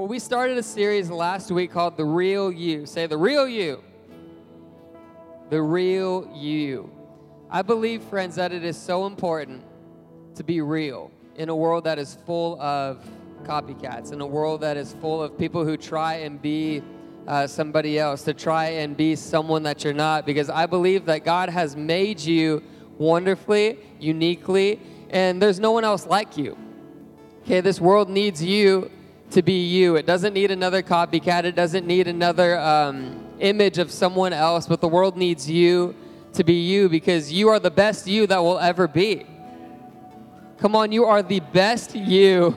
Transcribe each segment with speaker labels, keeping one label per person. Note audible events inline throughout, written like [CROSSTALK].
Speaker 1: Well, we started a series last week called The Real You. Say, The Real You. The Real You. I believe, friends, that it is so important to be real in a world that is full of copycats, in a world that is full of people who try and be uh, somebody else, to try and be someone that you're not, because I believe that God has made you wonderfully, uniquely, and there's no one else like you. Okay, this world needs you to be you. It doesn't need another copycat, it doesn't need another um, image of someone else, but the world needs you to be you because you are the best you that will ever be. Come on, you are the best you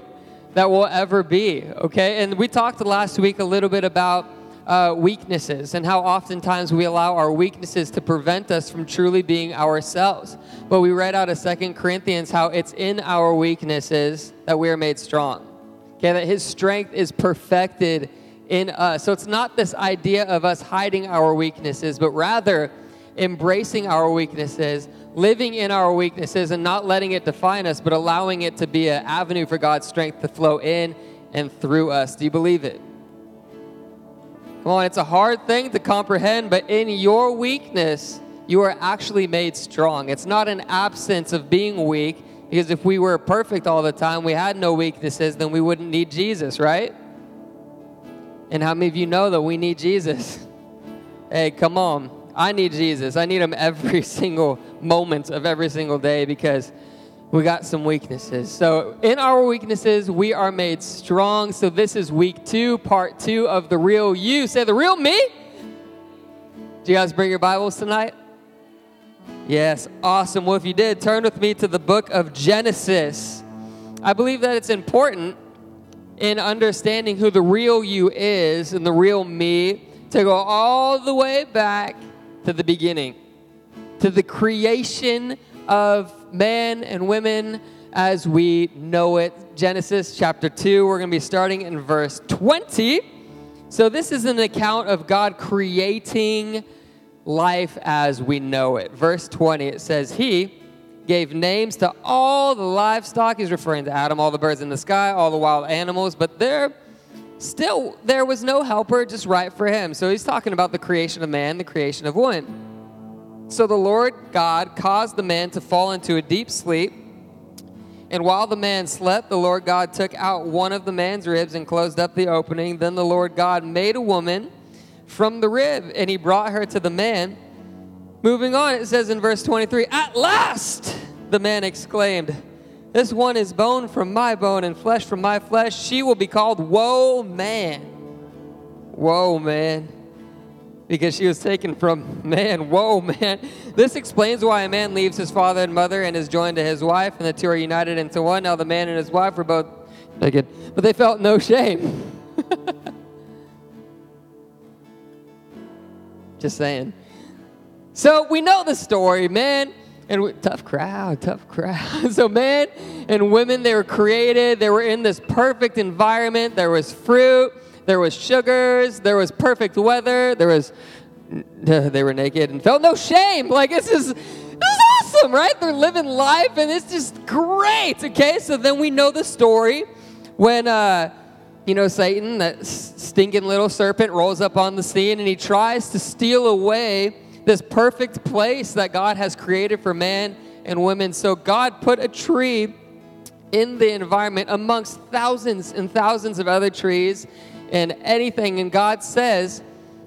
Speaker 1: that will ever be, okay? And we talked last week a little bit about uh, weaknesses and how oftentimes we allow our weaknesses to prevent us from truly being ourselves. But we read out of Second Corinthians how it's in our weaknesses that we are made strong. Okay, that his strength is perfected in us. So it's not this idea of us hiding our weaknesses, but rather embracing our weaknesses, living in our weaknesses, and not letting it define us, but allowing it to be an avenue for God's strength to flow in and through us. Do you believe it? Come on, it's a hard thing to comprehend, but in your weakness, you are actually made strong. It's not an absence of being weak, because if we were perfect all the time, we had no weaknesses, then we wouldn't need Jesus, right? And how many of you know that we need Jesus? [LAUGHS] Hey, come on. I need Jesus. I need him every [LAUGHS] single moment of every single day because we got some weaknesses. So, in our weaknesses, we are made strong. So, this is week two, part two of the real you. Say, the real me. Do you guys bring your Bibles tonight? Yes, awesome. Well, if you did, turn with me to the book of Genesis. I believe that it's important in understanding who the real you is and the real me to go all the way back to the beginning, to the creation of men and women as we know it. Genesis chapter 2, we're going to be starting in verse 20. So, this is an account of God creating life as we know it. Verse 20, it says, He gave names to all the livestock. He's referring to Adam, all the birds in the sky, all the wild animals, but there still there was no helper just right for him. So he's talking about the creation of man, the creation of woman. So the Lord God caused the man to fall into a deep sleep. And while the man slept, the Lord God took out one of the man's ribs and closed up the opening. Then the Lord God made a woman from the rib, and he brought her to the man. Moving on, it says in verse 23 At last, the man exclaimed, This one is bone from my bone and flesh from my flesh. She will be called Woe Man. Whoa, man. Because she was taken from man. [LAUGHS] Whoa, man. This explains why a man leaves his father and mother and is joined to his wife, and the two are united into one. Now the man and his wife were both naked, but they felt no shame. [LAUGHS] Just saying. So we know the story, man. And we, tough crowd, tough crowd. [LAUGHS] so men and women, they were created. They were in this perfect environment. There was fruit. There was sugars. There was perfect weather. There was. [LAUGHS] They were naked and felt no shame. Like this is. This is awesome, right? They're living life, and it's just great. Okay, so then we know the story when uh, you know, Satan, that stinking little serpent, rolls up on the scene and he tries to steal away this perfect place that God has created for man and women. So God put a tree in the environment amongst thousands and thousands of other trees and anything. And God says,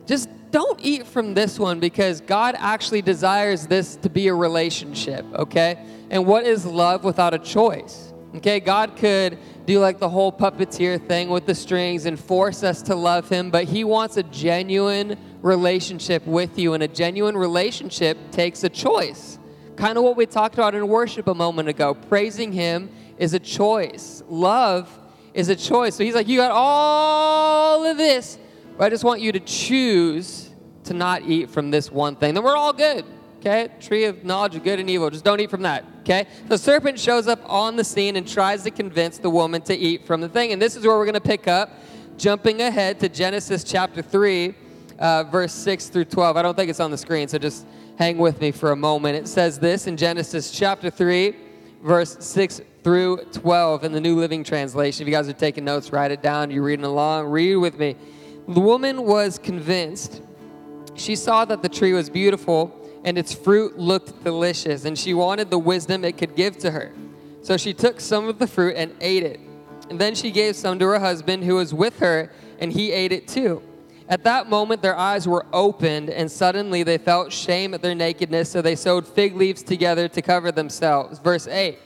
Speaker 1: just don't eat from this one because God actually desires this to be a relationship, okay? And what is love without a choice? Okay, God could do like the whole puppeteer thing with the strings and force us to love Him, but He wants a genuine relationship with you, and a genuine relationship takes a choice. Kind of what we talked about in worship a moment ago. Praising Him is a choice, love is a choice. So He's like, You got all of this, but I just want you to choose to not eat from this one thing. Then we're all good okay? Tree of knowledge of good and evil. Just don't eat from that, okay? The serpent shows up on the scene and tries to convince the woman to eat from the thing. And this is where we're going to pick up, jumping ahead to Genesis chapter 3, uh, verse 6 through 12. I don't think it's on the screen, so just hang with me for a moment. It says this in Genesis chapter 3, verse 6 through 12 in the New Living Translation. If you guys are taking notes, write it down. You're reading along, read with me. The woman was convinced. She saw that the tree was beautiful and its fruit looked delicious, and she wanted the wisdom it could give to her. So she took some of the fruit and ate it. And then she gave some to her husband who was with her, and he ate it too. At that moment, their eyes were opened, and suddenly they felt shame at their nakedness, so they sewed fig leaves together to cover themselves. Verse 8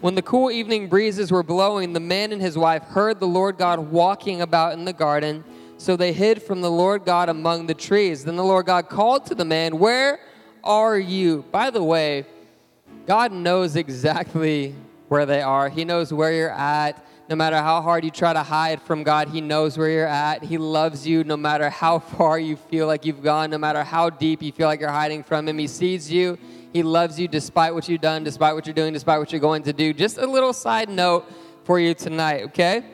Speaker 1: When the cool evening breezes were blowing, the man and his wife heard the Lord God walking about in the garden. So they hid from the Lord God among the trees. Then the Lord God called to the man, Where are you? By the way, God knows exactly where they are, He knows where you're at. No matter how hard you try to hide from God, He knows where you're at. He loves you no matter how [LAUGHS] far you feel like you've gone, no matter how deep you feel like you're hiding from Him. He sees you. He loves you despite what you've done, despite what you're doing, despite what you're going to do. Just a little side note for you tonight, okay?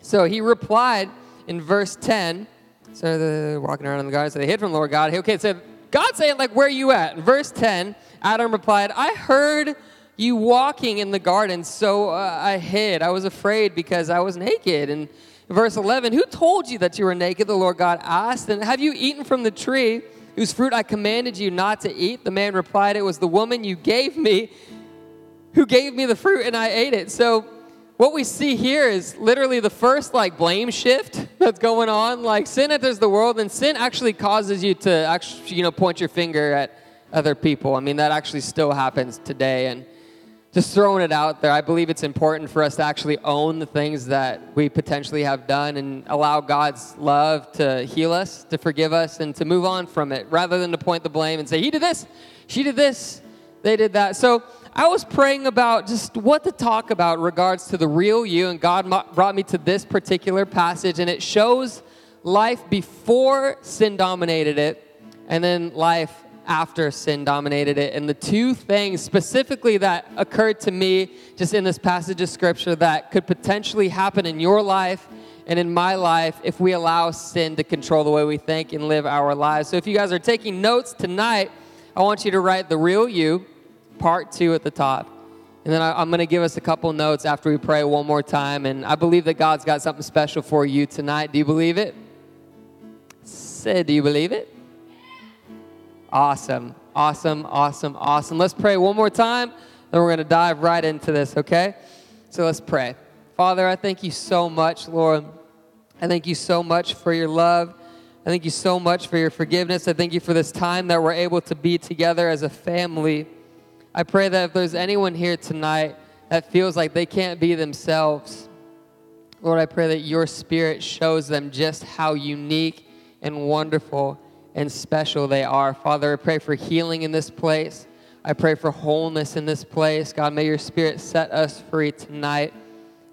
Speaker 1: So he replied in verse 10. So they're walking around in the garden, so they hid from the Lord God. Okay, so God saying, like, where are you at? Verse 10, Adam replied, I heard you walking in the garden, so uh, I hid. I was afraid because I was naked. And verse 11, who told you that you were naked? The Lord God asked. And have you eaten from the tree whose fruit I commanded you not to eat? The man replied, It was the woman you gave me who gave me the fruit and I ate it. So what we see here is literally the first like blame shift that's going on. Like sin enters the world, and sin actually causes you to actually you know point your finger at other people. I mean that actually still happens today, and just throwing it out there, I believe it's important for us to actually own the things that we potentially have done and allow God's love to heal us, to forgive us, and to move on from it, rather than to point the blame and say, "He did this, she did this, they did that." So I was praying about just what to talk about regards to the real you, and God brought me to this particular passage, and it shows life before sin dominated it, and then life after sin dominated it. And the two things specifically that occurred to me just in this passage of scripture that could potentially happen in your life and in my life if we allow sin to control the way we think and live our lives. So if you guys are taking notes tonight, I want you to write the real you part two at the top. And then I, am going to give us a couple notes after we pray one more time. And I believe that God's got something special for you tonight. Do you believe it? Say, do you believe it? Awesome, awesome, awesome, awesome. Let's pray one more time, then we're going to dive right into this, okay? So let's pray. Father, I thank you so much, Lord. I thank you so much for your love. I thank you so much for your forgiveness. I thank you for this time that we're able to be together as a family. I pray that if there's anyone here tonight that feels like they can't be themselves, Lord, I pray that your spirit shows them just how unique and wonderful and special they are. Father, I pray for healing in this place. I pray for wholeness in this place. God, may your spirit set us free tonight.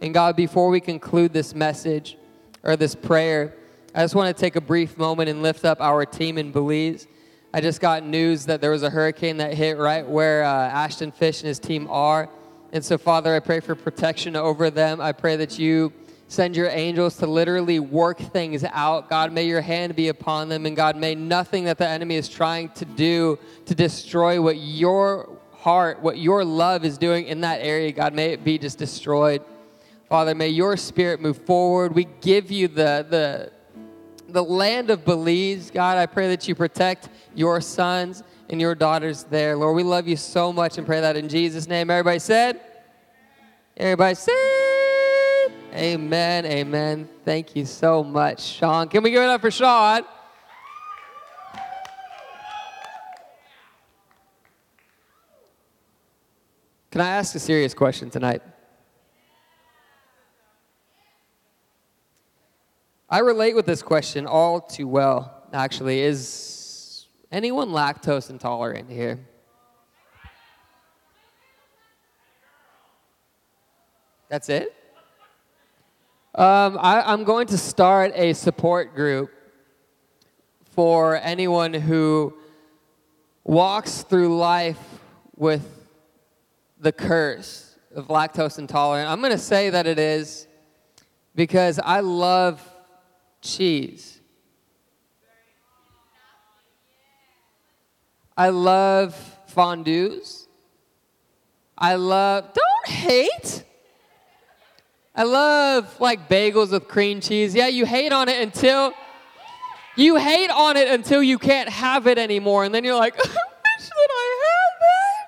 Speaker 1: And God, before we conclude this message or this prayer, I just want to take a brief moment and lift up our team in Belize. I just got news that there was a hurricane that hit right where uh, Ashton Fish and his team are. And so, Father, I pray for protection over them. I pray that you send your angels to literally work things out. God, may your hand be upon them. And God, may nothing that the enemy is trying to do to destroy what your heart, what your love is doing in that area, God, may it be just destroyed. Father, may your spirit move forward. We give you the, the, the land of Belize. God, I pray that you protect your sons and your daughters there. Lord, we love you so much and pray that in Jesus' name. Everybody said? Everybody said? Amen, amen. Thank you so much, Sean. Can we give it up for Sean? Can I ask a serious question tonight? I relate with this question all too well, actually. Is anyone lactose intolerant here? That's it? Um, I, I'm going to start a support group for anyone who walks through life with the curse of lactose intolerance. I'm going to say that it is because I love cheese. I love fondues. I love. Don't hate. I love like bagels with cream cheese. Yeah, you hate on it until you hate on it until you can't have it anymore. And then you're like, [LAUGHS] I wish that I had that.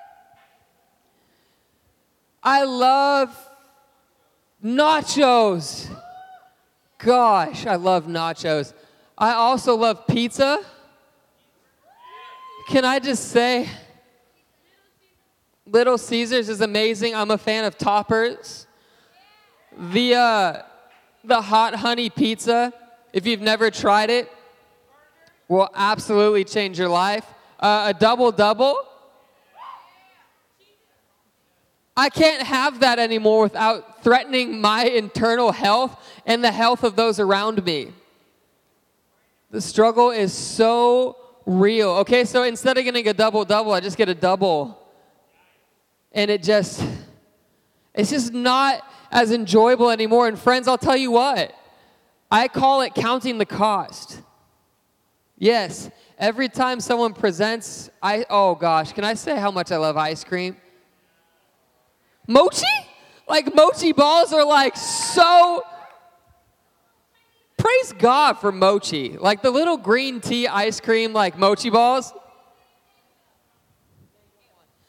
Speaker 1: I love nachos. Gosh, I love nachos. I also love pizza. Can I just say, Little Caesars is amazing. I'm a fan of toppers. The, uh, the hot honey pizza, if you've never tried it, will absolutely change your life. Uh, a double double. I can't have that anymore without threatening my internal health and the health of those around me. The struggle is so real. Okay, so instead of getting a double double, I just get a double. And it just, it's just not as enjoyable anymore. And friends, I'll tell you what, I call it counting the cost. Yes, every time someone presents, I, oh gosh, can I say how much I love ice cream? Mochi? Like mochi balls are like so praise God for mochi. Like the little green tea ice cream, like mochi balls.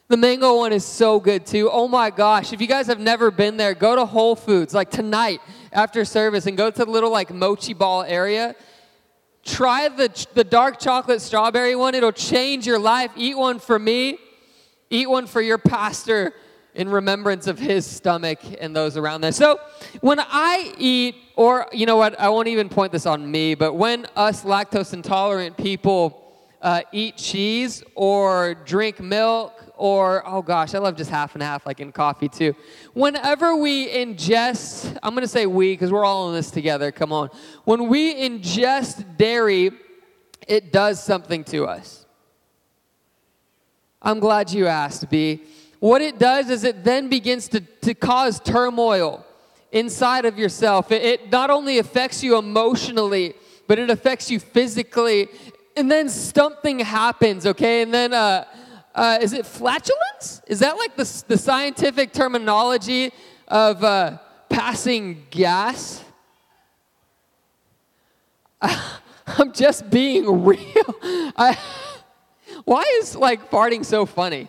Speaker 1: The mango one is so good too. Oh my gosh, if you guys have never been there, go to Whole Foods like tonight after service and go to the little like mochi ball area. Try the, the dark chocolate strawberry one, it'll change your life. Eat one for me, eat one for your pastor in remembrance of his stomach and those around there. So when I eat, or you know what, I won't even point this on me, but when us lactose intolerant people uh, eat cheese or drink milk or, oh gosh, I love just half and half, like in coffee too. Whenever we ingest, I'm gonna say we because we're all in this together, come on. When we ingest dairy, it does something to us. I'm glad you asked, B what it does is it then begins to, to cause turmoil inside of yourself. It, it not only affects you emotionally, but it affects you physically. And then something happens, okay? And then, uh, uh, is it flatulence? Is that like the, the scientific terminology of uh, passing gas? [LAUGHS] I'm just being [LAUGHS] real. I, why is like farting so funny?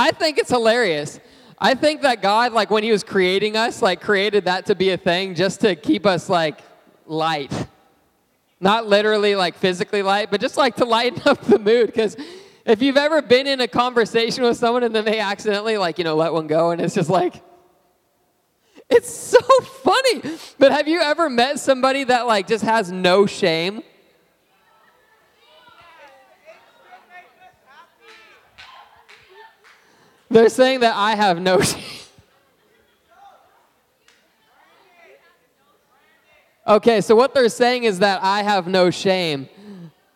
Speaker 1: I think it's hilarious. I think that God, like when He was creating us, like created that to be a thing just to keep us like light. Not literally like physically light, but just like to lighten [LAUGHS] up the mood. Because if you've ever been in a conversation with someone and then they accidentally like, you know, let one go and it's just like, it's so [LAUGHS] funny. But have you ever met somebody that like just has no shame? They're saying that I have no [LAUGHS] shame. Okay, so what they're saying is that I have no shame.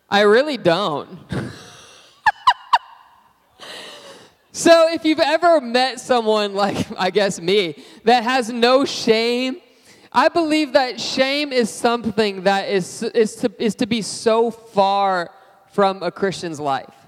Speaker 1: I really don't. [LAUGHS] so if you've ever met someone like, I guess me, that has no shame, I believe that shame is something that is, is, to, is to be so far from a Christian's life.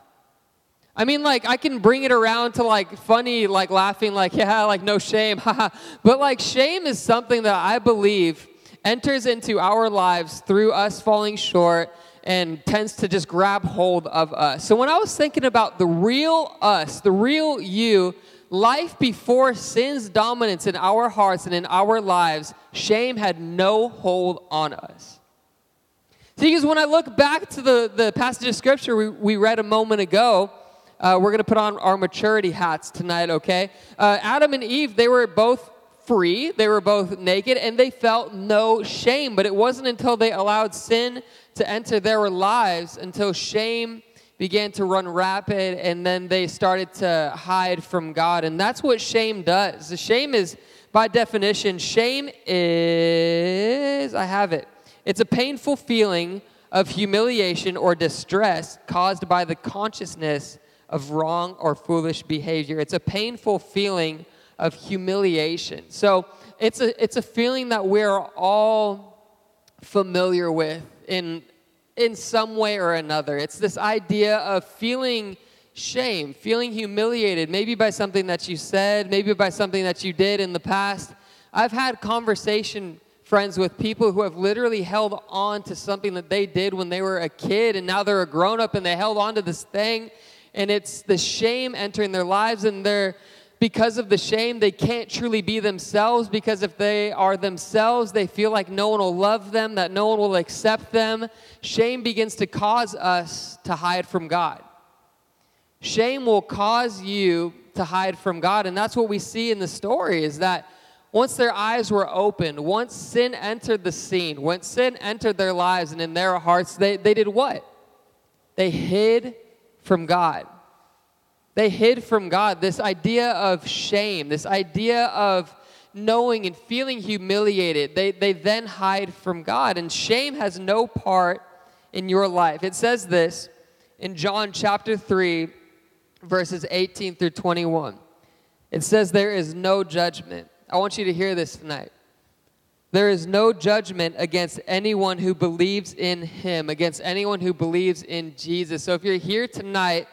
Speaker 1: I mean, like, I can bring it around to like funny, like laughing, like, [LAUGHS] yeah, like no shame, [LAUGHS] but like, shame is something that I believe enters into our lives through us falling short and tends to just grab hold of us. So when I was thinking about the real us, the real you, life before sin's dominance in our hearts and in our lives, shame had no hold on us. See, because when I look back to the, the passage of scripture we, we read a moment ago, uh, we're going to put on our maturity hats tonight, okay? Uh, Adam and Eve, they were both free, they were both naked, and they felt no shame. But it wasn't until they allowed sin to enter their lives until shame began to run rapid and then they started to hide from God. And that's what shame does. The shame is, by definition, shame is, I have it, it's a painful feeling of humiliation or distress caused by the consciousness of wrong or foolish behavior. It's a painful feeling of humiliation. So it's a, it's a feeling that we're all familiar with in, in some way or another. It's this idea of feeling shame, feeling humiliated, maybe by something that you said, maybe by something that you did in the past. I've had conversation friends with people who have literally held on to something that they did when they were a kid and now they're a grown up and they held on to this thing and it's the shame entering their lives and they're because of the shame they can't truly be themselves because if they are themselves they feel like no one will love them that no one will accept them shame begins to cause us to hide from god shame will cause you to hide from god and that's what we see in the story is that once their eyes were opened, once sin entered the scene, once sin entered their lives and in their hearts, they, they did what? They hid from God. They hid from God. This idea of shame, this idea of knowing and feeling humiliated, they, they then hide from God. And shame has no part in your life. It says this in John chapter 3, verses 18 through 21. It says, There is no judgment I want you to hear this tonight. There is no judgment against anyone who believes in him, against anyone who believes in Jesus. So if you're here tonight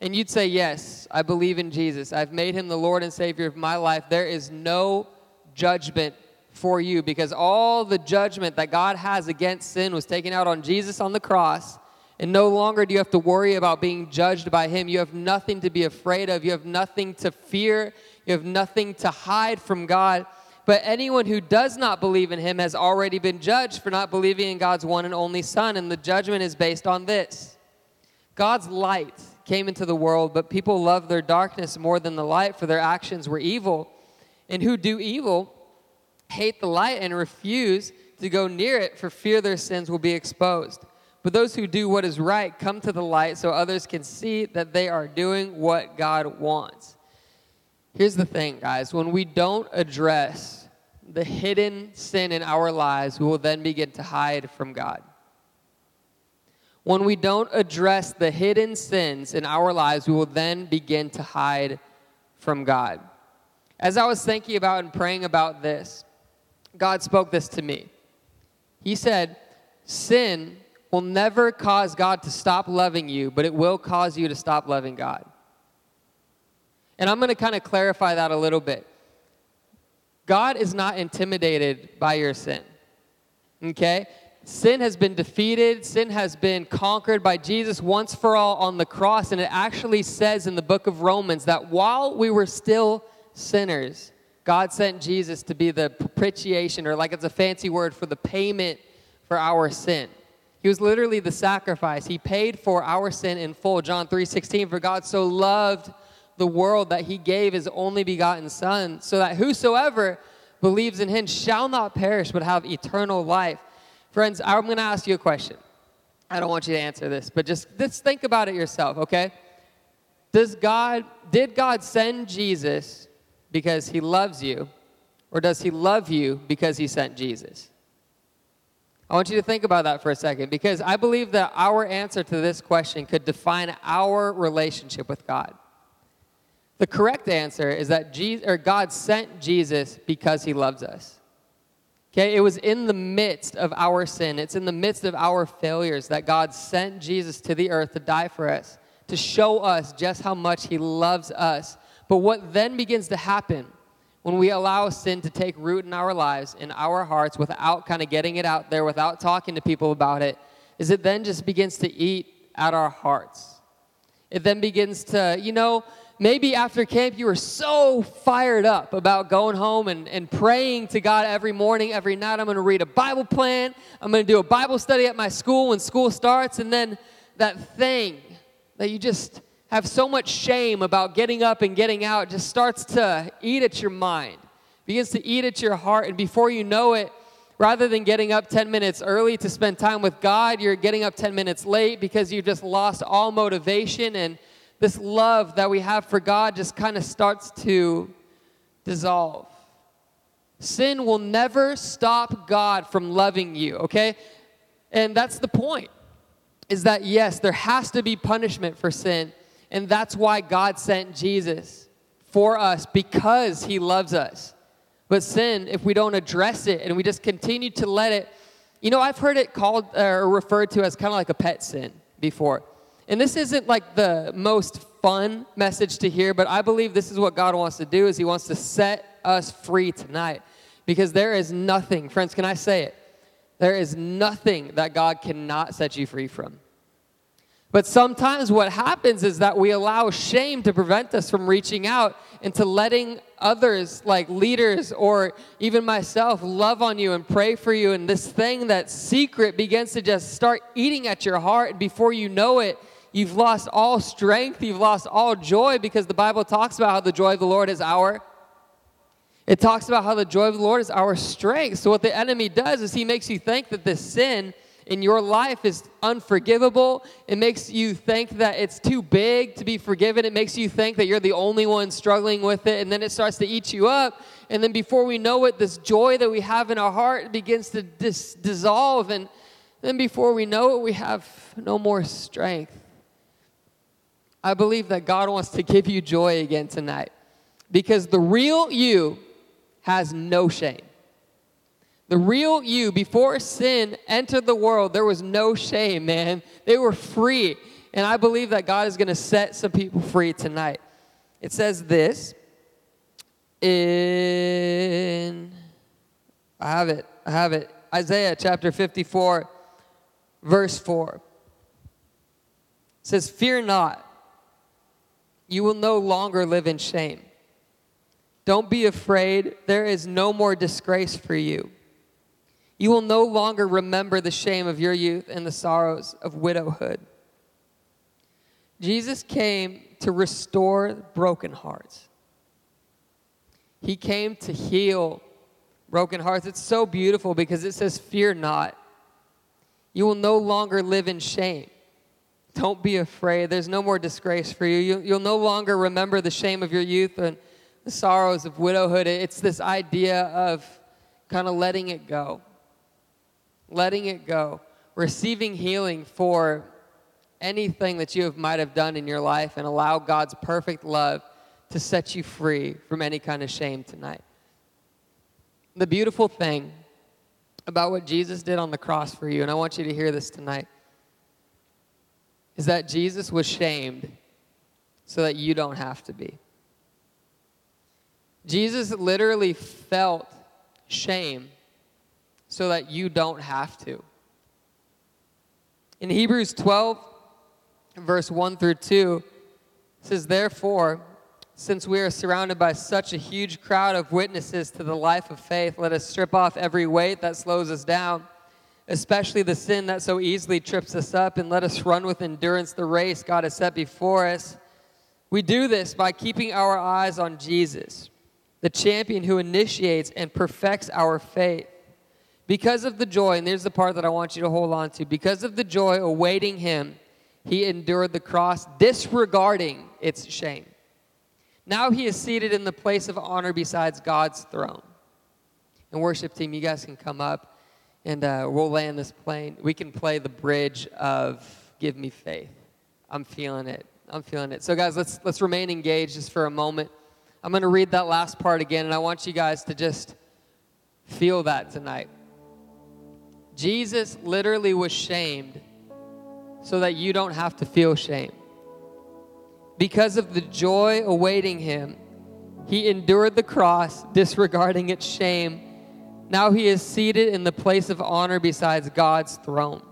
Speaker 1: and you'd say, Yes, I believe in Jesus, I've made him the Lord and Savior of my life, there is no judgment for you because all the judgment that God has against sin was taken out on Jesus on the cross. And no longer do you have to worry about being judged by him. You have nothing to be afraid of. You have nothing to fear. You have nothing to hide from God. But anyone who does not believe in him has already been judged for not believing in God's one and only Son. And the judgment is based on this God's light came into the world, but people love their darkness more than the light, for their actions were evil. And who do evil hate the light and refuse to go near it for fear their sins will be exposed. But those who do what is right come to the light so others can see that they are doing what God wants. Here's the thing, guys when we don't address the hidden sin in our lives, we will then begin to hide from God. When we don't address the hidden sins in our lives, we will then begin to hide from God. As I was thinking about and praying about this, God spoke this to me. He said, Sin will never cause God to stop loving you, but it will cause you to stop loving God. And I'm going to kind of clarify that a little bit. God is not intimidated by your sin. Okay? Sin has been defeated, sin has been conquered by Jesus once for all on the cross. And it actually says in the book of Romans that while we were still sinners, God sent Jesus to be the propitiation, or like it's a fancy word for the payment for our sin. He was literally the sacrifice. He paid for our sin in full. John 3:16 for God so loved the world that he gave his only begotten Son, so that whosoever believes in him shall not perish but have eternal life. Friends, I'm going to ask you a question. I don't want you to answer this, but just, just think about it yourself, okay? Does God, did God send Jesus because he loves you, or does he love you because he sent Jesus? I want you to think about that for a second because I believe that our answer to this question could define our relationship with God. The correct answer is that Jesus, or God sent Jesus because he loves us. Okay, it was in the midst of our sin, it's in the midst of our failures that God sent Jesus to the earth to die for us, to show us just how much he loves us. But what then begins to happen when we allow sin to take root in our lives, in our hearts, without kind of getting it out there, without talking to people about it, is it then just begins to eat at our hearts. It then begins to, you know, maybe after camp you were so fired up about going home and, and praying to God every morning, every night. I'm going to read a Bible plan. I'm going to do a Bible study at my school when school starts. And then that thing that you just have so much shame about getting up and getting out just starts to eat at your mind, begins to eat at your heart. And before you know it, rather than getting up 10 minutes early to spend time with God, you're getting up 10 minutes late because you've just lost all motivation and this love that we have for God just kind of starts to dissolve. Sin will never stop God from loving you, okay? And that's the point. Is that yes, there has to be punishment for sin, and that's why God sent Jesus for us because he loves us. But sin, if we don't address it and we just continue to let it, you know, I've heard it called or referred to as kind of like a pet sin before. And this isn't like the most fun message to hear, but I believe this is what God wants to do is he wants to set us free tonight. Because there is nothing, friends, can I say it? There is nothing that God cannot set you free from. But sometimes what happens is that we allow shame to prevent us from reaching out and to letting others, like leaders or even myself, love on you and pray for you. And this thing, that secret, begins to just start eating at your heart. And before you know it, you've lost all strength, you've lost all joy because the Bible talks about how the joy of the Lord is our. It talks about how the joy of the Lord is our strength. So, what the enemy does is he makes you think that this sin in your life is unforgivable. It makes you think that it's too big to be forgiven. It makes you think that you're the only one struggling with it. And then it starts to eat you up. And then before we know it, this joy that we have in our heart begins to dis- dissolve. And then before we know it, we have no more strength. I believe that God wants to give you joy again tonight because the real you has no shame. The real you, before sin entered the world, there was no shame, man. They were free. And I believe that God is going to set some people free tonight. It says this in, I have it, I have it. Isaiah chapter 54, verse 4. It says, Fear not, you will no longer live in shame. Don't be afraid, there is no more disgrace for you. You will no longer remember the shame of your youth and the sorrows of widowhood. Jesus came to restore broken hearts. He came to heal broken hearts. It's so beautiful because it says, Fear not. You will no longer live in shame. Don't be afraid. There's no more disgrace for you. You'll no longer remember the shame of your youth and the sorrows of widowhood. It's this idea of kind of letting it go letting it go, receiving healing for anything that you have, might have done in your life, and allow God's perfect love to set you free from any kind of shame tonight. The beautiful thing about what Jesus did on the cross for you, and I want you to hear this tonight, is that Jesus was shamed so that you don't have to be. Jesus literally felt shame so that you don't have to. In Hebrews 12, verse 1 through 2, says, Therefore, since we are surrounded by such a huge crowd of witnesses to the life of faith, let us strip off every weight that slows us down, especially the sin that so easily trips us up, and let us run with endurance the race God has set before us. We do this by keeping our eyes on Jesus, the champion who initiates and perfects our faith. Because of the joy, and there's the part that I want you to hold on to, because of the joy awaiting him, he endured the cross, disregarding its shame. Now he is seated in the place of honor besides God's throne. And worship team, you guys can come up and uh, we'll land this plane. We can play the bridge of "Give Me Faith." I'm feeling it. I'm feeling it. So, guys, let's let's remain engaged just for a moment. I'm going to read that last part again, and I want you guys to just feel that tonight. Jesus literally was shamed so that you don't have to feel shame. Because of the joy awaiting him, he endured the cross, disregarding its shame. Now he is seated in the place of honor besides God's throne.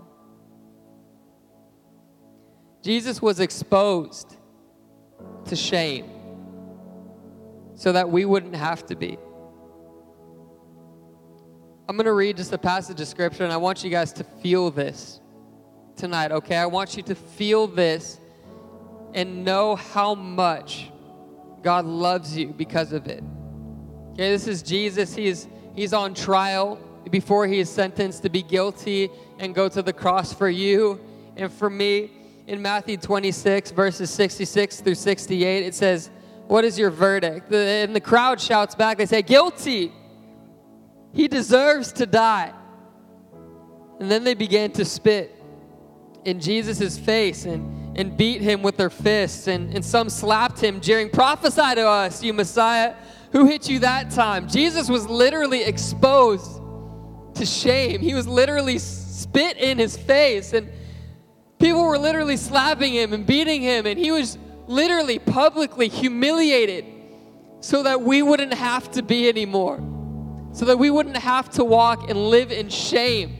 Speaker 1: Jesus was exposed to shame so that we wouldn't have to be. I'm going to read just a passage of scripture, and I want you guys to feel this tonight, okay? I want you to feel this and know how much God loves you because of it. Okay, this is Jesus. He's, he's on trial before he is sentenced to be guilty and go to the cross for you and for me. In Matthew 26, verses 66 through 68, it says, What is your verdict? And the crowd shouts back, they say, Guilty. He deserves to die. And then they began to spit in Jesus' face and, and beat him with their fists. And, and some slapped him, jeering, Prophesy to us, you Messiah. Who hit you that time? Jesus was literally exposed to shame. He was literally spit in his face. And people were literally slapping him and beating him, and he was literally publicly humiliated so that we wouldn't have to be anymore, so that we wouldn't have to walk and live in shame.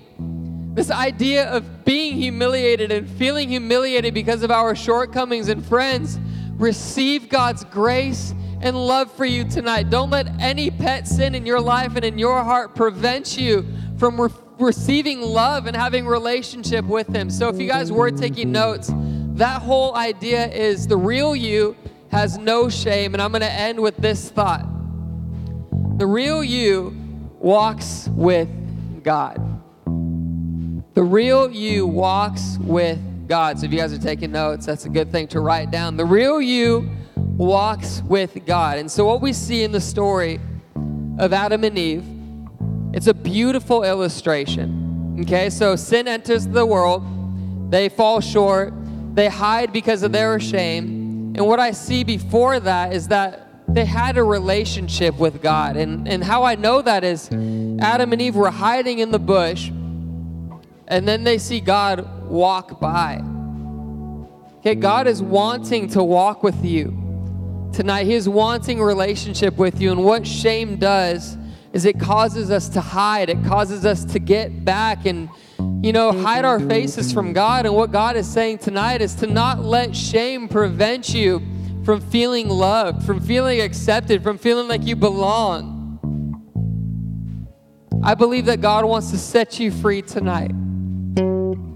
Speaker 1: This idea of being humiliated and feeling humiliated because of our shortcomings and friends, receive God's grace and love for you tonight. Don't let any pet sin in your life and in your heart prevent you from re- receiving love and having relationship with him. So if you guys were taking notes, that whole idea is the real you has no shame. And I'm going to end with this thought The real you walks with God. The real you walks with God. So if you guys are taking notes, that's a good thing to write down. The real you walks with God. And so what we see in the story of Adam and Eve, it's a beautiful illustration. Okay, so sin enters the world, they fall short, they hide because of their shame and what I see before that is that they had a relationship with God. And, and how I know that is Adam and Eve were hiding in the bush, and then they see God walk by. Okay, God is wanting to walk with you tonight. He is wanting relationship with you. And what shame does is it causes us to hide, it causes us to get back and you know, hide our faces from God. And what God is saying tonight is to not let shame prevent you from feeling loved, from feeling accepted, from feeling like you belong. I believe that God wants to set you free tonight.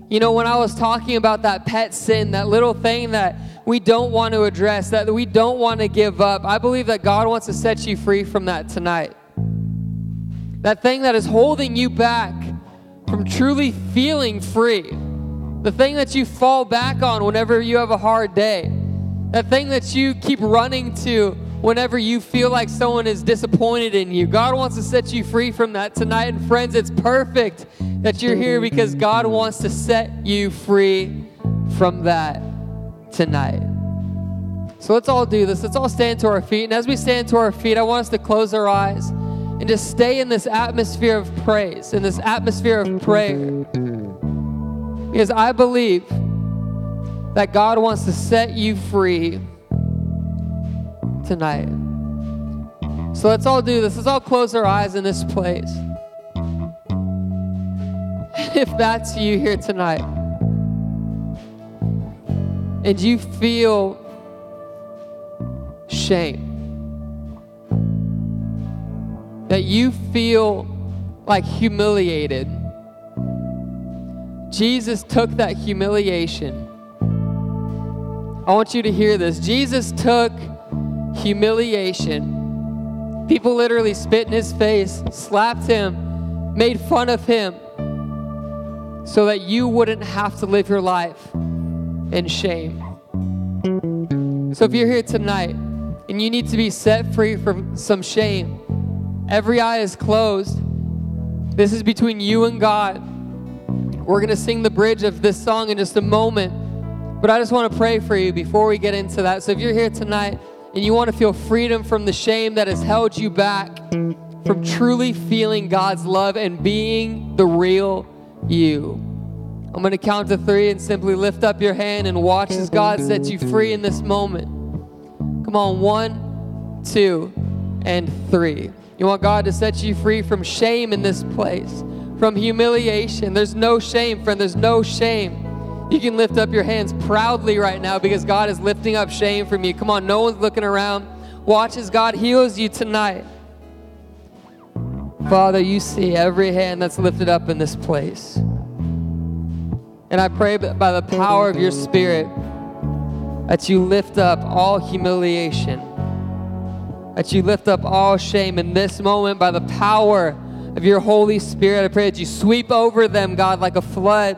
Speaker 1: You know, when I was talking about that pet sin, that little thing that we don't want to address, that we don't want to give up, I believe that God wants to set you free from that tonight. That thing that is holding you back from truly feeling free. The thing that you fall back on whenever you have a hard day. That thing that you keep running to whenever you feel like someone is disappointed in you. God wants to set you free from that tonight. And friends, it's perfect that you're here because God wants to set you free from that tonight. So let's all do this. Let's all stand to our feet. And as we stand to our feet, I want us to close our eyes and just stay in this atmosphere of praise, in this atmosphere of prayer. Because I believe that God wants to set you free tonight. So let's all do this. Let's all close our eyes in this place. [LAUGHS] If that's you here tonight, and you feel shame, that you feel like humiliated, Jesus took that humiliation. I want you to hear this. Jesus took humiliation. People literally spit in his face, slapped him, made fun of him, so that you wouldn't have to live your life in shame. So if you're here tonight and you need to be set free from some shame, Every eye is closed. This is between you and God. We're going to sing the bridge of this song in just a moment. But I just want to pray for you before we get into that. So if you're here tonight and you want to feel freedom from the shame that has held you back from truly feeling God's love and being the real you, I'm going to count to three and simply lift up your hand and watch as God sets you free in this moment. Come on, one, two, and three. You want God to set you free from shame in this place, from humiliation. There's no shame, friend. There's no shame. You can lift up your hands proudly right now because God is lifting up shame from you. Come on, no one's looking around. Watch as God heals you tonight. Father, you see every hand that's lifted up in this place. And I pray by the power of your Spirit that you lift up all humiliation that you lift up all shame in this moment by the power of your Holy Spirit. I pray that you sweep over them, God, like a flood.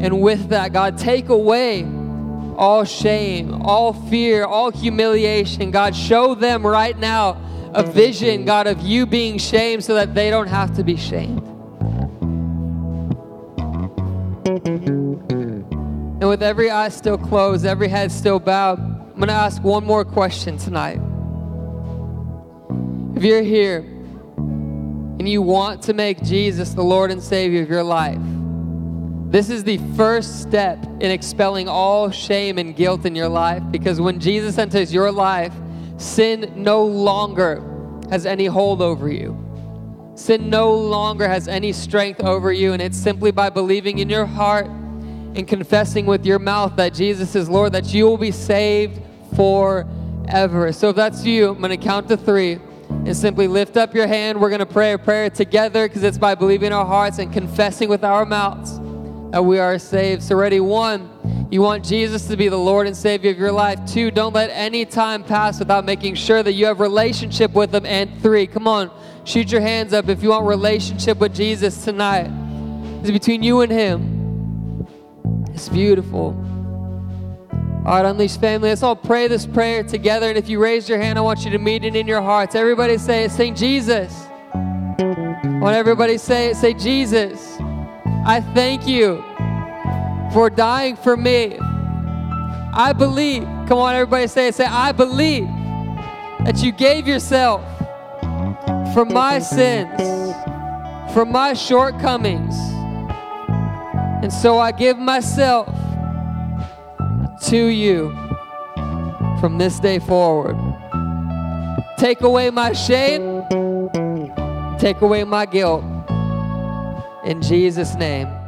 Speaker 1: And with that, God, take away all shame, all fear, all humiliation. God, show them right now a vision, God, of you being shamed so that they don't have to be shamed. And with every eye still closed, every head still bowed, I'm going to ask one more question tonight. If you're here and you want to make Jesus the Lord and Savior of your life, This is the first step in expelling all shame and guilt in your life because when Jesus enters your life, sin no longer has any hold over you. Sin no longer has any strength over you, and it's simply by believing in your heart and confessing with your mouth that Jesus is Lord that you will be saved forever. So if that's you, I'm going to count to three and simply lift up your hand. We're going to pray a prayer together because it's by believing in our hearts and confessing with our mouths that we are saved. So, ready? One, you want Jesus to be the Lord and Savior of your life. Two, don't let any time pass without making sure that you have relationship with Him. And three, come on, shoot your hands up if you want relationship with Jesus tonight. It's between you and Him. It's beautiful. All right, Unleashed family, let's all pray this prayer together. And if you raise your hand, I want you to meet it in your hearts. Everybody say it. Say Jesus. I want everybody say it. Say Jesus. I thank you for dying for me. I believe. Come on, everybody say it. Say, I believe that you gave yourself for my sins, for my shortcomings. And so I give myself to you from this day forward. Take away my shame, take away my guilt. In Jesus' name.